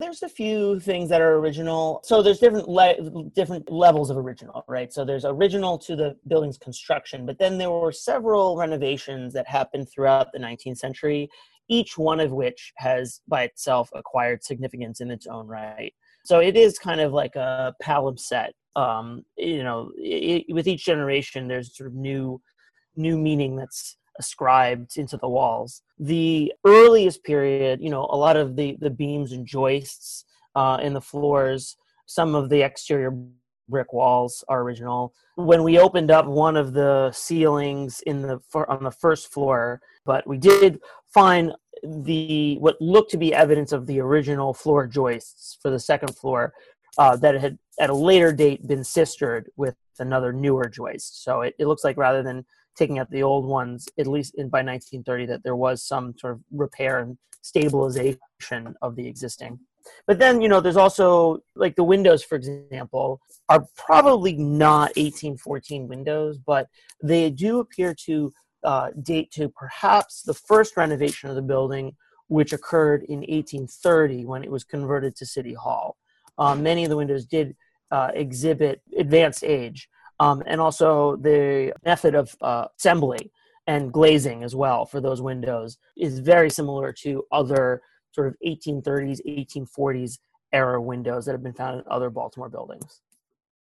There's a few things that are original. So there's different le- different levels of original, right? So there's original to the building's construction, but then there were several renovations that happened throughout the 19th century, each one of which has by itself acquired significance in its own right. So it is kind of like a palimpsest. Um, you know, it, with each generation, there's sort of new new meaning that's ascribed into the walls. The earliest period, you know, a lot of the the beams and joists uh, in the floors, some of the exterior brick walls are original. When we opened up one of the ceilings in the on the first floor, but we did find the what looked to be evidence of the original floor joists for the second floor uh, that had at a later date been sistered with another newer joist. So it, it looks like rather than taking out the old ones, at least in, by 1930, that there was some sort of repair and stabilization of the existing. But then, you know, there's also like the windows, for example, are probably not 1814 windows, but they do appear to uh, date to perhaps the first renovation of the building, which occurred in 1830 when it was converted to City Hall. Um, many of the windows did uh, exhibit advanced age um, and also the method of uh, assembly and glazing as well for those windows is very similar to other sort of 1830s 1840s era windows that have been found in other baltimore buildings